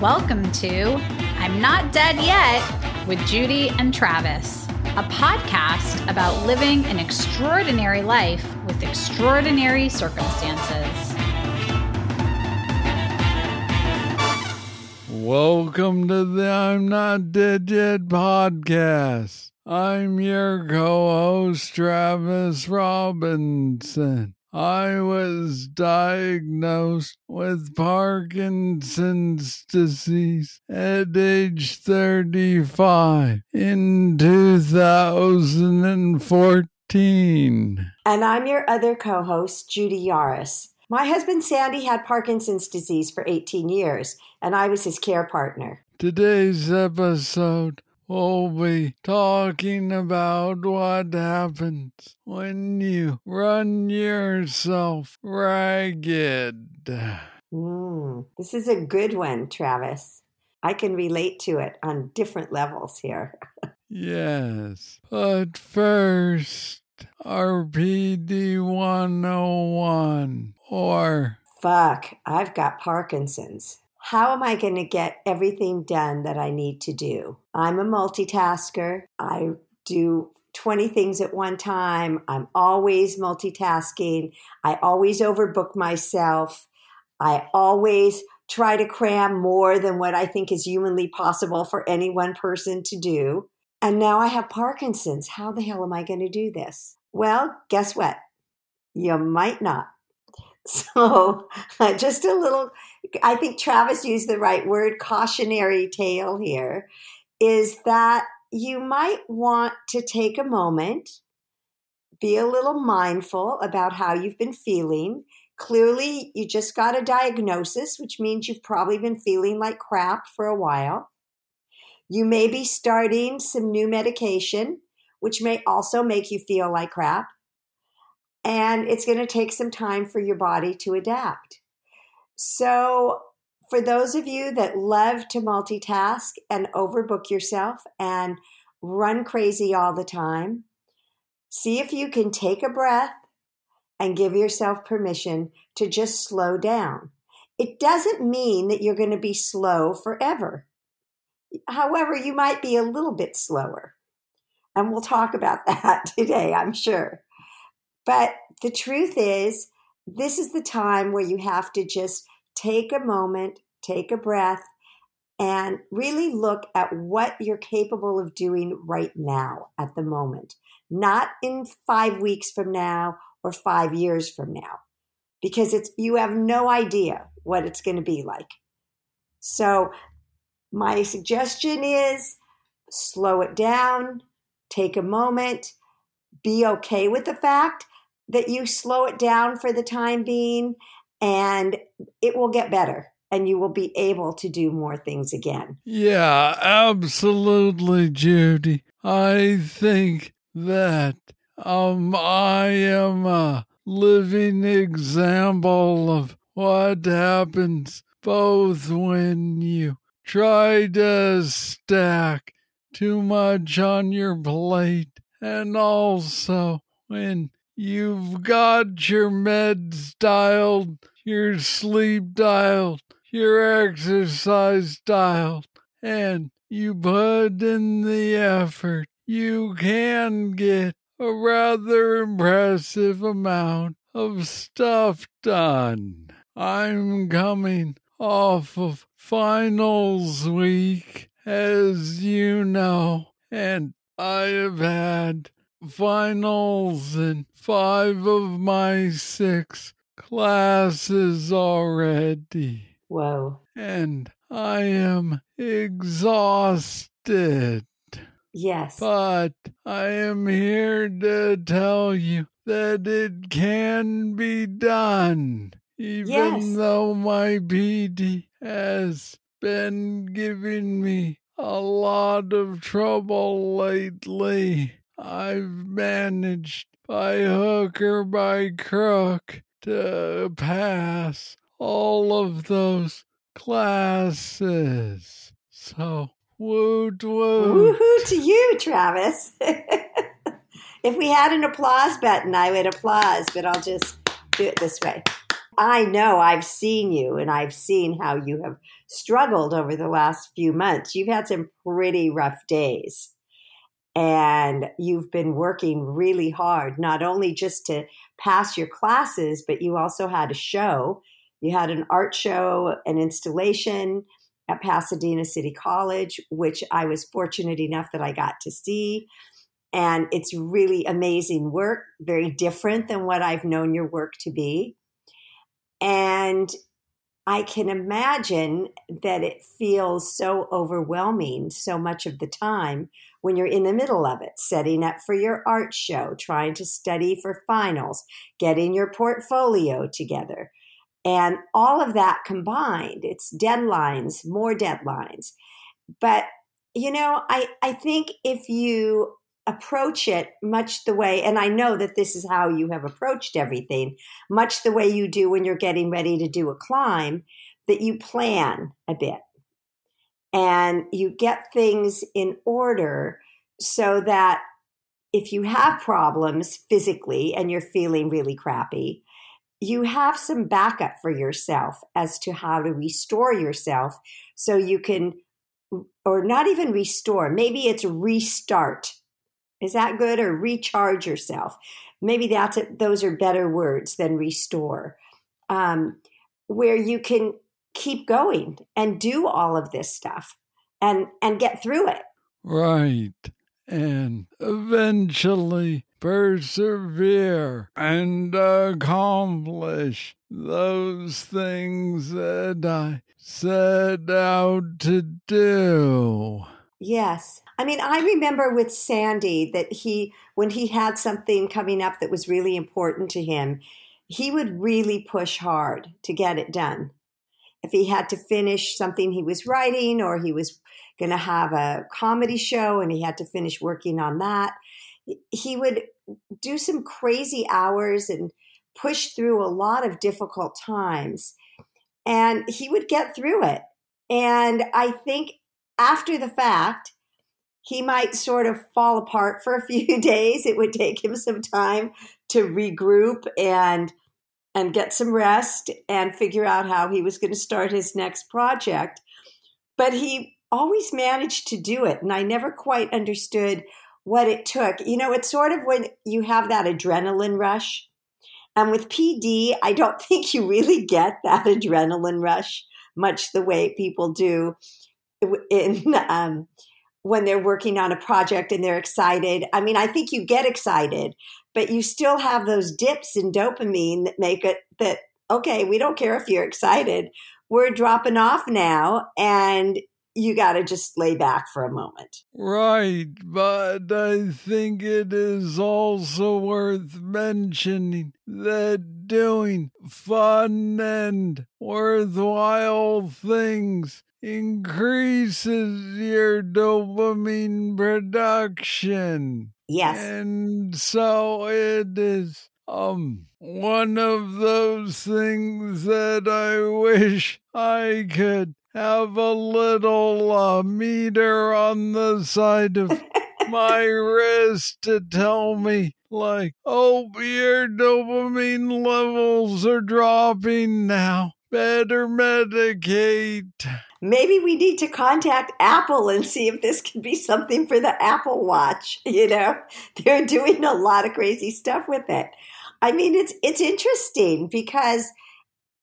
Welcome to I'm Not Dead Yet with Judy and Travis, a podcast about living an extraordinary life with extraordinary circumstances. Welcome to the I'm Not Dead Yet podcast. I'm your co host, Travis Robinson. I was diagnosed with Parkinson's disease at age 35 in 2014. And I'm your other co host, Judy Yaris. My husband Sandy had Parkinson's disease for 18 years, and I was his care partner. Today's episode we'll be talking about what happens when you run yourself ragged. Mm, this is a good one, Travis. I can relate to it on different levels here. yes, but first, RPD 101 or. Fuck, I've got Parkinson's. How am I going to get everything done that I need to do? I'm a multitasker. I do 20 things at one time. I'm always multitasking. I always overbook myself. I always try to cram more than what I think is humanly possible for any one person to do. And now I have Parkinson's. How the hell am I going to do this? Well, guess what? You might not. So, just a little, I think Travis used the right word, cautionary tale here, is that you might want to take a moment, be a little mindful about how you've been feeling. Clearly, you just got a diagnosis, which means you've probably been feeling like crap for a while. You may be starting some new medication, which may also make you feel like crap and it's going to take some time for your body to adapt. So, for those of you that love to multitask and overbook yourself and run crazy all the time, see if you can take a breath and give yourself permission to just slow down. It doesn't mean that you're going to be slow forever. However, you might be a little bit slower. And we'll talk about that today, I'm sure. But the truth is, this is the time where you have to just take a moment, take a breath, and really look at what you're capable of doing right now at the moment, not in five weeks from now or five years from now, because it's you have no idea what it's going to be like. So, my suggestion is slow it down, take a moment, be okay with the fact that you slow it down for the time being and it will get better and you will be able to do more things again. Yeah, absolutely, Judy. I think that um I am a living example of what happens both when you try to stack too much on your plate and also when You've got your meds dialed, your sleep dialed, your exercise dialed, and you put in the effort. You can get a rather impressive amount of stuff done. I'm coming off of finals week, as you know, and I have had finals in five of my six classes already. Whoa. And I am exhausted. Yes. But I am here to tell you that it can be done. Even yes. though my PD has been giving me a lot of trouble lately. I've managed by hook or by crook to pass all of those classes. So, woot woot. Woohoo to you, Travis. if we had an applause button, I would applause, but I'll just do it this way. I know I've seen you and I've seen how you have struggled over the last few months. You've had some pretty rough days. And you've been working really hard, not only just to pass your classes, but you also had a show. You had an art show, an installation at Pasadena City College, which I was fortunate enough that I got to see. And it's really amazing work, very different than what I've known your work to be. And I can imagine that it feels so overwhelming so much of the time when you're in the middle of it, setting up for your art show, trying to study for finals, getting your portfolio together. And all of that combined, it's deadlines, more deadlines. But, you know, I, I think if you approach it much the way, and I know that this is how you have approached everything, much the way you do when you're getting ready to do a climb, that you plan a bit and you get things in order so that if you have problems physically and you're feeling really crappy, you have some backup for yourself as to how to restore yourself so you can, or not even restore, maybe it's restart is that good or recharge yourself? Maybe that's a, those are better words than restore. Um, where you can keep going and do all of this stuff and and get through it. Right. And eventually persevere and accomplish those things that I set out to do. Yes. I mean, I remember with Sandy that he, when he had something coming up that was really important to him, he would really push hard to get it done. If he had to finish something he was writing or he was going to have a comedy show and he had to finish working on that, he would do some crazy hours and push through a lot of difficult times. And he would get through it. And I think after the fact, he might sort of fall apart for a few days. It would take him some time to regroup and and get some rest and figure out how he was going to start his next project. But he always managed to do it, and I never quite understood what it took. You know, it's sort of when you have that adrenaline rush. And with PD, I don't think you really get that adrenaline rush much the way people do in um, when they're working on a project and they're excited. I mean, I think you get excited, but you still have those dips in dopamine that make it that, okay, we don't care if you're excited. We're dropping off now and you got to just lay back for a moment. Right, but I think it is also worth mentioning that doing fun and worthwhile things increases your dopamine production. Yes. And so it is um one of those things that I wish I could have a little uh, meter on the side of my wrist to tell me like, oh, your dopamine levels are dropping now. Better medicate maybe we need to contact Apple and see if this can be something for the Apple Watch. You know, they're doing a lot of crazy stuff with it. I mean, it's it's interesting because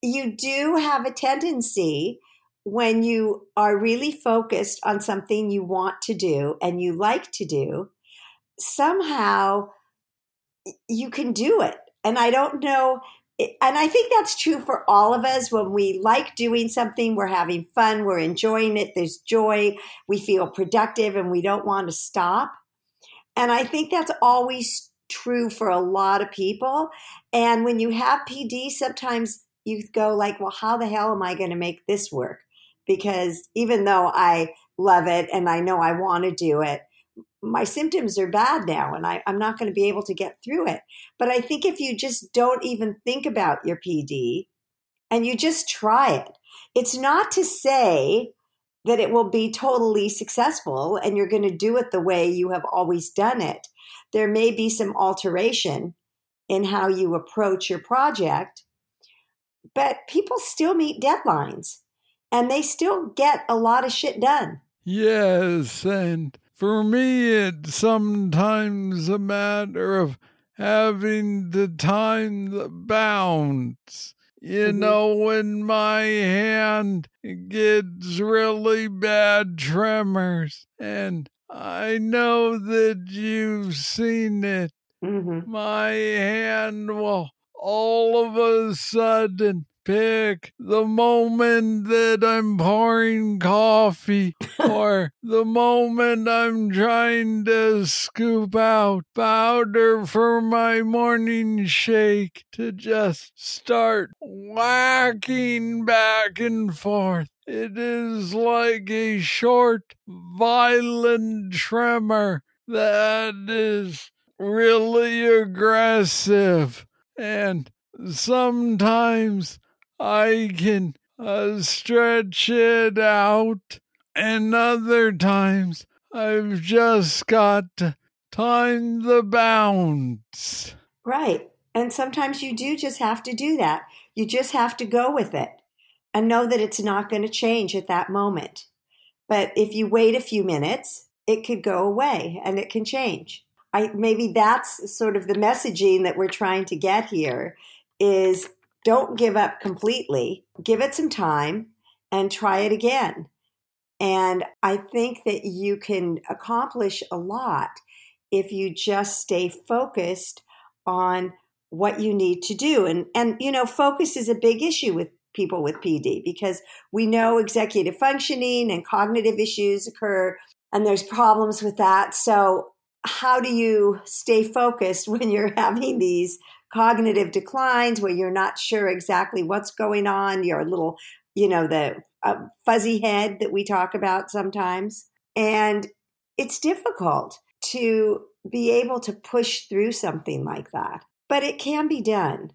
you do have a tendency when you are really focused on something you want to do and you like to do, somehow you can do it. And I don't know and I think that's true for all of us. When we like doing something, we're having fun, we're enjoying it, there's joy, we feel productive, and we don't want to stop. And I think that's always true for a lot of people. And when you have PD, sometimes you go like, well, how the hell am I going to make this work? Because even though I love it and I know I want to do it, my symptoms are bad now and I, am not going to be able to get through it. But I think if you just don't even think about your PD and you just try it, it's not to say that it will be totally successful and you're going to do it the way you have always done it. There may be some alteration in how you approach your project, but people still meet deadlines and they still get a lot of shit done. Yes, and for me, it's sometimes a matter of having to time the bounce. You Mhm. know, when my hand gets really bad tremors, and I know that you've seen it, hmm my hand will all of a sudden pick the moment that I'm pouring coffee or the moment I'm trying to scoop out powder for my morning shake to just start whacking back and forth. It is like a short, violent tremor that is really aggressive. And sometimes I can uh, stretch it out, and other times I've just got to time the bounce. Right. And sometimes you do just have to do that. You just have to go with it and know that it's not going to change at that moment. But if you wait a few minutes, it could go away and it can change. I maybe that's sort of the messaging that we're trying to get here is don't give up completely. Give it some time and try it again. And I think that you can accomplish a lot if you just stay focused on what you need to do. And and you know, focus is a big issue with people with PD because we know executive functioning and cognitive issues occur and there's problems with that. So how do you stay focused when you're having these cognitive declines where you're not sure exactly what's going on? You're a little, you know, the uh, fuzzy head that we talk about sometimes. And it's difficult to be able to push through something like that, but it can be done.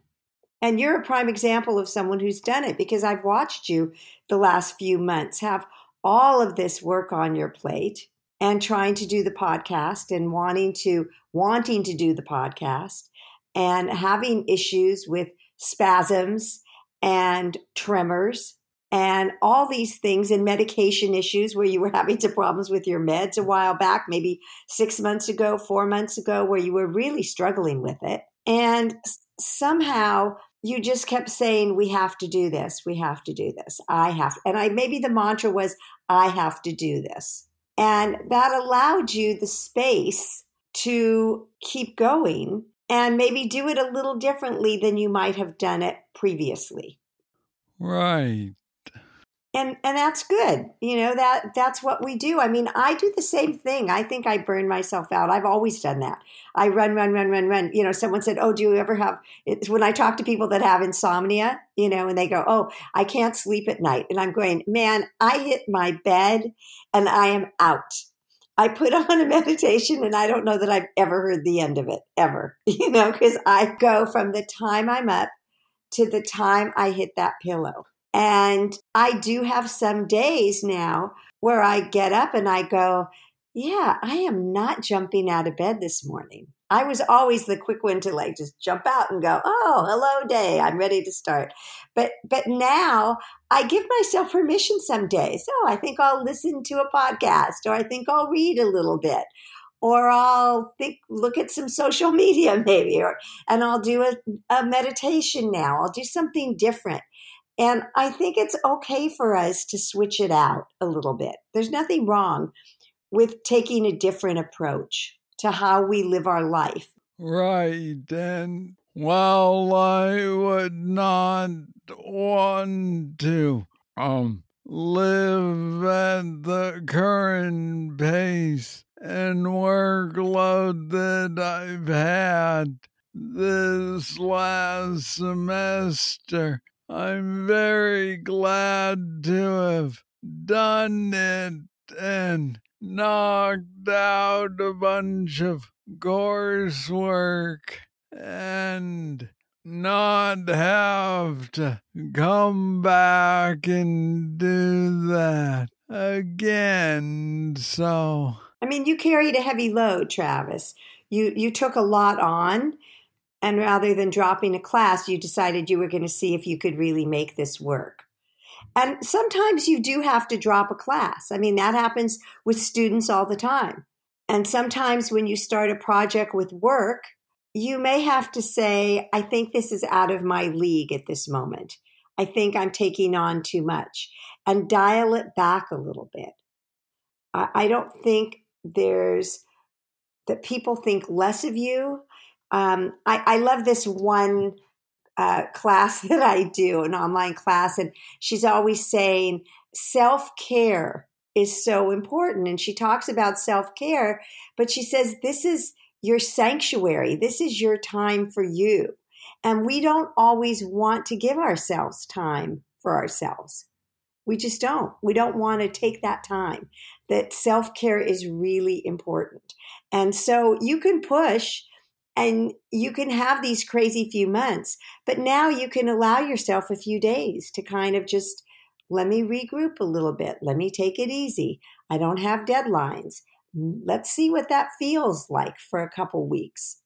And you're a prime example of someone who's done it because I've watched you the last few months have all of this work on your plate and trying to do the podcast and wanting to wanting to do the podcast and having issues with spasms and tremors and all these things and medication issues where you were having some problems with your meds a while back, maybe six months ago, four months ago, where you were really struggling with it. And somehow you just kept saying, We have to do this. We have to do this. I have. And I maybe the mantra was, I have to do this. And that allowed you the space to keep going and maybe do it a little differently than you might have done it previously. Right. and and that's good. You know that that's what we do. I mean i do the same thing. I think i burn myself out. I've always done that. I run run run run run. You know someone said oh do you ever have it's when i talk to people that have insomnia you know and they go oh i can't sleep at night. And i'm going man i hit my bed and i am out I put on a meditation and I don't know that I've ever heard the end of it, ever, you know, because I go from the time I'm up to the time I hit that pillow. And I do have some days now where I get up and I go, yeah, I am not jumping out of bed this morning. I was always the quick one to like just jump out and go, "Oh, hello day. I'm ready to start." But but now I give myself permission some days. Oh, I think I'll listen to a podcast or I think I'll read a little bit or I'll think look at some social media maybe or and I'll do a, a meditation now. I'll do something different. And I think it's okay for us to switch it out a little bit. There's nothing wrong with taking a different approach to how we live our life. Right. And while I would not want to um live at the current pace and workload that I've had this last semester, I'm very glad to have done it and knocked out a bunch of gorse coursework and not have to come back and do that again. So, I mean, you carried a heavy load, Travis. You you took a lot on And rather than dropping a class, you decided you were going to see if you could really make this work. And sometimes you do have to drop a class. I mean, that happens with students all the time. And sometimes when you start a project with work, you may have to say, I think this is out of my league at this moment. I think I'm taking on too much and dial it back a little bit. I, don't think there's that people think less of you. Um, I, I love this one uh, class that I do, an online class, and she's always saying self care is so important. And she talks about self care, but she says this is your sanctuary, this is your time for you. And we don't always want to give ourselves time for ourselves. We just don't. We don't want to take that time. That self care is really important. And so you can push and you can have these crazy few months, but now you can allow yourself a few days to kind of just let me regroup a little bit. Let me take it easy. I don't have deadlines. Let's see what that feels like for a couple weeks.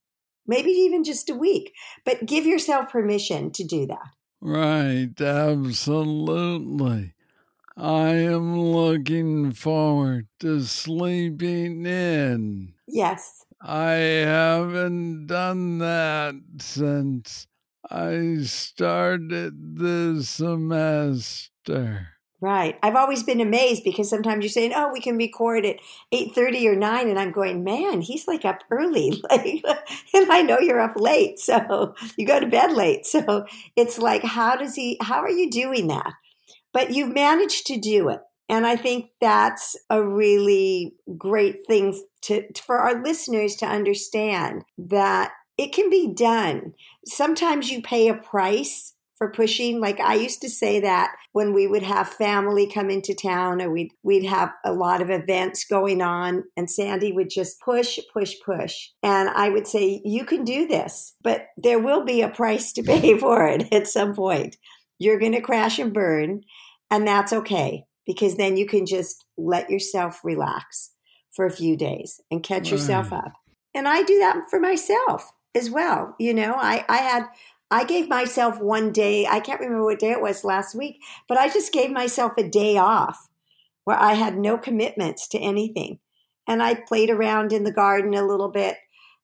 Maybe even just a week, but give yourself permission to do that. Right, absolutely. I am looking forward to sleeping in. Yes. I haven't done that since I started this semester. Right. I've always been amazed because sometimes you're saying, "Oh, we can record at 8:30 or 9," and I'm going, "Man, he's like up early." Like and I know you're up late, so you go to bed late. So it's like how does he how are you doing that? But you've managed to do it. And I think that's a really great thing to, for our listeners to understand that it can be done. Sometimes you pay a price for pushing. Like I used to say that when we would have family come into town or we'd, we'd have a lot of events going on and Sandy would just push, push, push. And I would say, you can do this, but there will be a price to pay for it at some point. You're going to crash and burn and that's okay because then you can just let yourself relax for a few days and catch right. yourself mm. up. And I do that for myself as well. You know, I, I had, I gave myself one day, I can't remember what day it was last week, but I just gave myself a day off where I had no commitments to anything. And I played around in the garden a little bit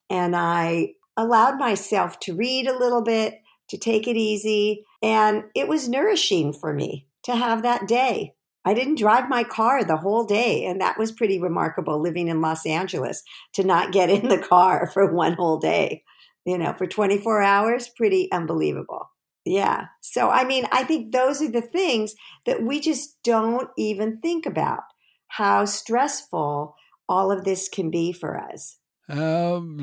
and I allowed myself to read a little bit, to take it easy. And it was nourishing for me to have that day. I didn't drive my car the whole day. And that was pretty remarkable living in Los Angeles to not get in the car for one whole day, you know, for 24 hours. Pretty unbelievable. Yeah. So, I mean, I think those are the things that we just don't even think about how stressful all of this can be for us. Absolutely.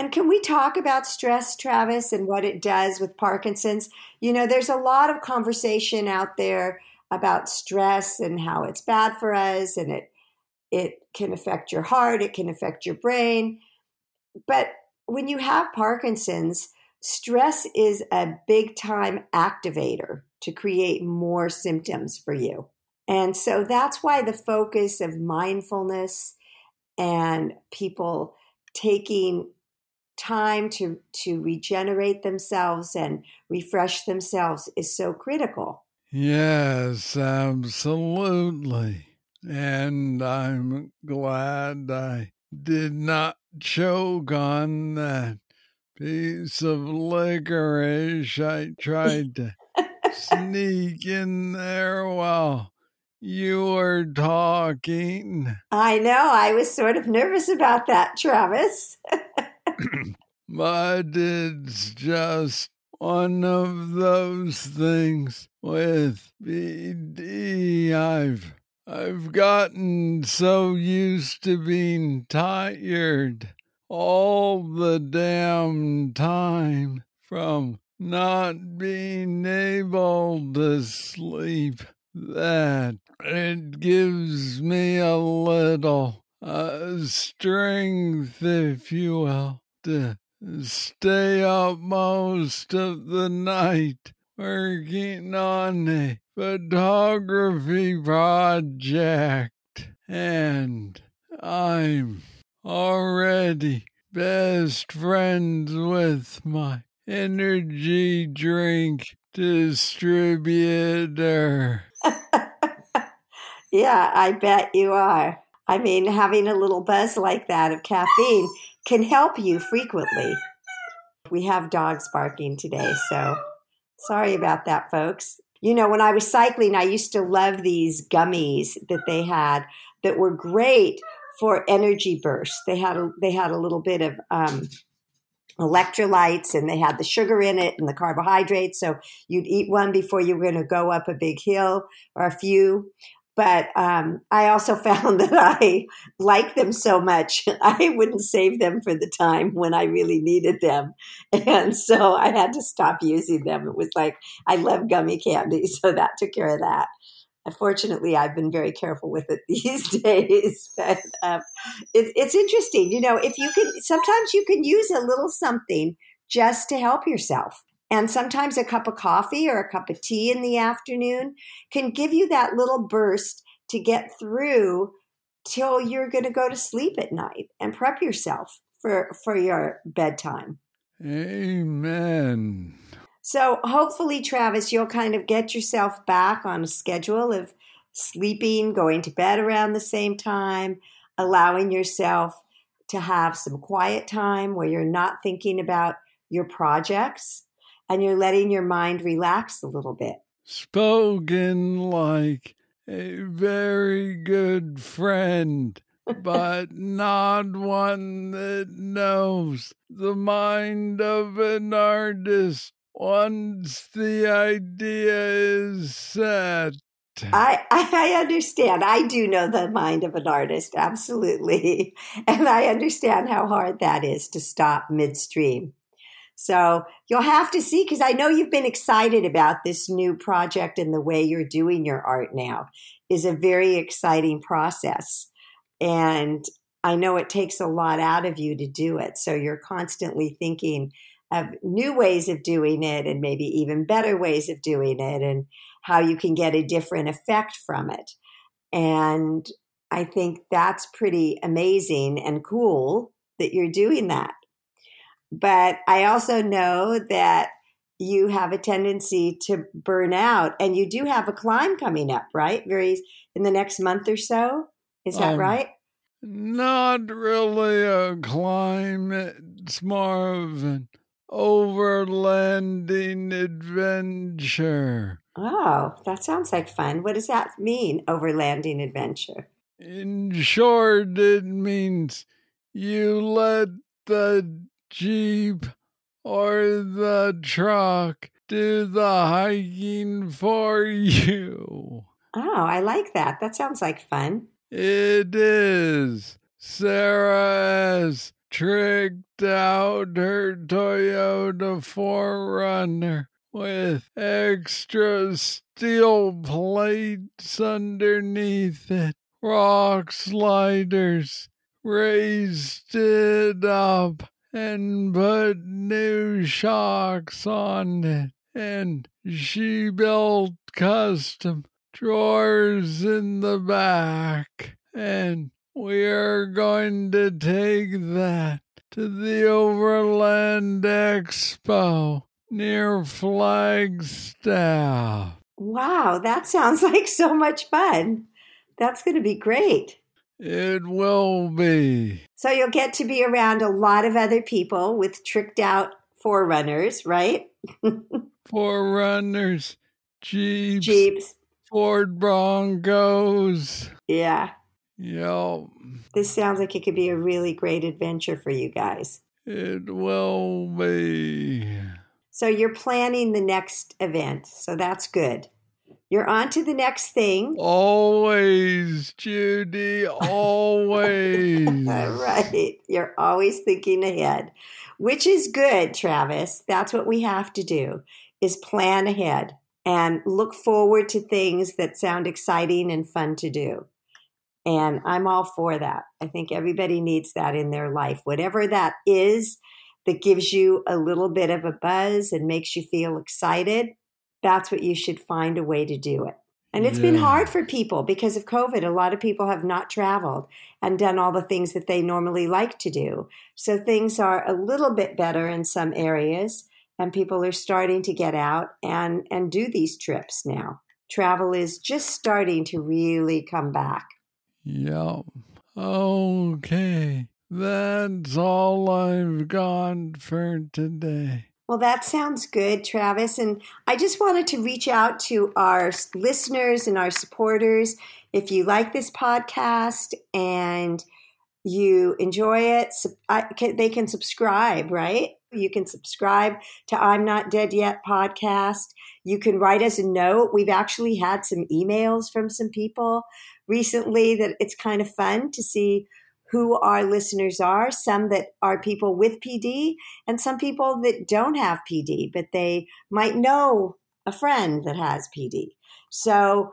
And can we talk about stress, Travis, and what it does with Parkinson's? You know, there's a lot of conversation out there about stress and how it's bad for us and it it can affect your heart, it can affect your brain. But when you have Parkinson's, stress is a big time activator to create more symptoms for you. And so that's why the focus of mindfulness and people taking time to to regenerate themselves and refresh themselves is so critical. Yes, absolutely. And I'm glad I did not choke on that piece of licorice I tried to sneak in there while you were talking. I know. I was sort of nervous about that, Travis. but it's just one of those things with PD. I've I've gotten so used to being tired all the damn time from not being able to sleep that it gives me a little uh, strength, if you will, to stay up most of the night working on a photography project. And I'm already best friends with my energy drink distributor. yeah, I bet you are. I mean, having a little buzz like that of caffeine can help you frequently. We have dogs barking today, so sorry about that, folks. You know, when I was cycling, I used to love these gummies that they had that were great for energy bursts. They had a, they had a little bit of um, electrolytes and they had the sugar in it and the carbohydrates. So you'd eat one before you were going to go up a big hill or a few. But um, I also found that I liked them so much, I wouldn't save them for the time when I really needed them. And so I had to stop using them. It was like, I love gummy candy. So that took care of that. Unfortunately, I've been very careful with it these days. But um, it, it's interesting. You know, if you can, sometimes you can use a little something just to help yourself. And sometimes a cup of coffee or a cup of tea in the afternoon can give you that little burst to get through till you're going to go to sleep at night and prep yourself for, for your bedtime. Amen. So hopefully, Travis, you'll kind of get yourself back on a schedule of sleeping, going to bed around the same time, allowing yourself to have some quiet time where you're not thinking about your projects and you're letting your mind relax a little bit. Spoken like a very good friend, but not one that knows the mind of an artist once the idea is set. I, I understand. I do know the mind of an artist, absolutely. And I understand how hard that is to stop midstream. So you'll have to see because I know you've been excited about this new project and the way you're doing your art now is a very exciting process. And I know it takes a lot out of you to do it. So you're constantly thinking of new ways of doing it and maybe even better ways of doing it and how you can get a different effect from it. And I think that's pretty amazing and cool that you're doing that. But I also know that you have a tendency to burn out and you do have a climb coming up, right? Very in the next month or so. Is that um, right? Not really a climb. It's more of an overlanding adventure. Oh, that sounds like fun. What does that mean, overlanding adventure? In short, it means you let the Jeep or the truck do the hiking for you. Oh, I like that. That sounds like fun. It is. Sarah has tricked out her Toyota 4Runner with extra steel plates underneath it, rock sliders, raised it up and put new shocks on it. And she built custom drawers in the back. And we're going to take that to the Overland Expo near Flagstaff. Wow, that sounds like so much fun. That's going to be great. It will be. So you'll get to be around a lot of other people with tricked out 4Runners, right? 4Runners, Jeeps, Jeeps, Ford Broncos. Yeah. Yep. This sounds like it could be a really great adventure for you guys. It will be. So you're planning the next event, so that's good. You're on to the next thing. Always, Judy, always. right. You're always thinking ahead, which is good, Travis. That's what we have to do is plan ahead and look forward to things that sound exciting and fun to do. And I'm all for that. I think everybody needs that in their life. Whatever that is that gives you a little bit of a buzz and makes you feel excited, that's what you should find a way to do it. And it's been hard for people because of COVID. A lot of people have not traveled and done all the things that they normally like to do. So things are a little bit better in some areas, and people are starting to get out and, and do these trips now. Travel is just starting to really come back. Yep. Okay. That's all I've got for today. Well, that sounds good, Travis. And I just wanted to reach out to our listeners and our supporters. If you like this podcast and you enjoy it, they can subscribe, right? You can subscribe to I'm Not Dead Yet podcast. You can write us a note. We've actually had some emails from some people recently that it's kind of fun to see who our listeners are. Some that are people with PD and some people that don't have PD, but they might know a friend that has PD. So,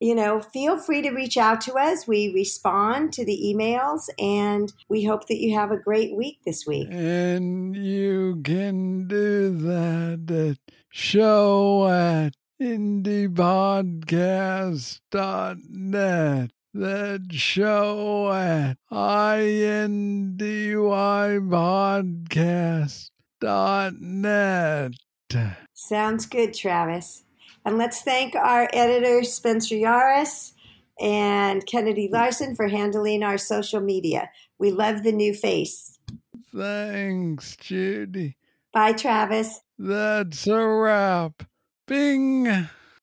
you know, feel free to reach out to us. We respond to the emails and we hope that you have a great week this week. And you can do that at show at indiepodcast.net. That show at indybpodcast.net. Sounds good, Travis. And let's thank our editors, Spencer Yaris and Kennedy Larson, for handling our social media. We love the new face. Thanks, Judy. Bye, Travis. That's a wrap. Bing.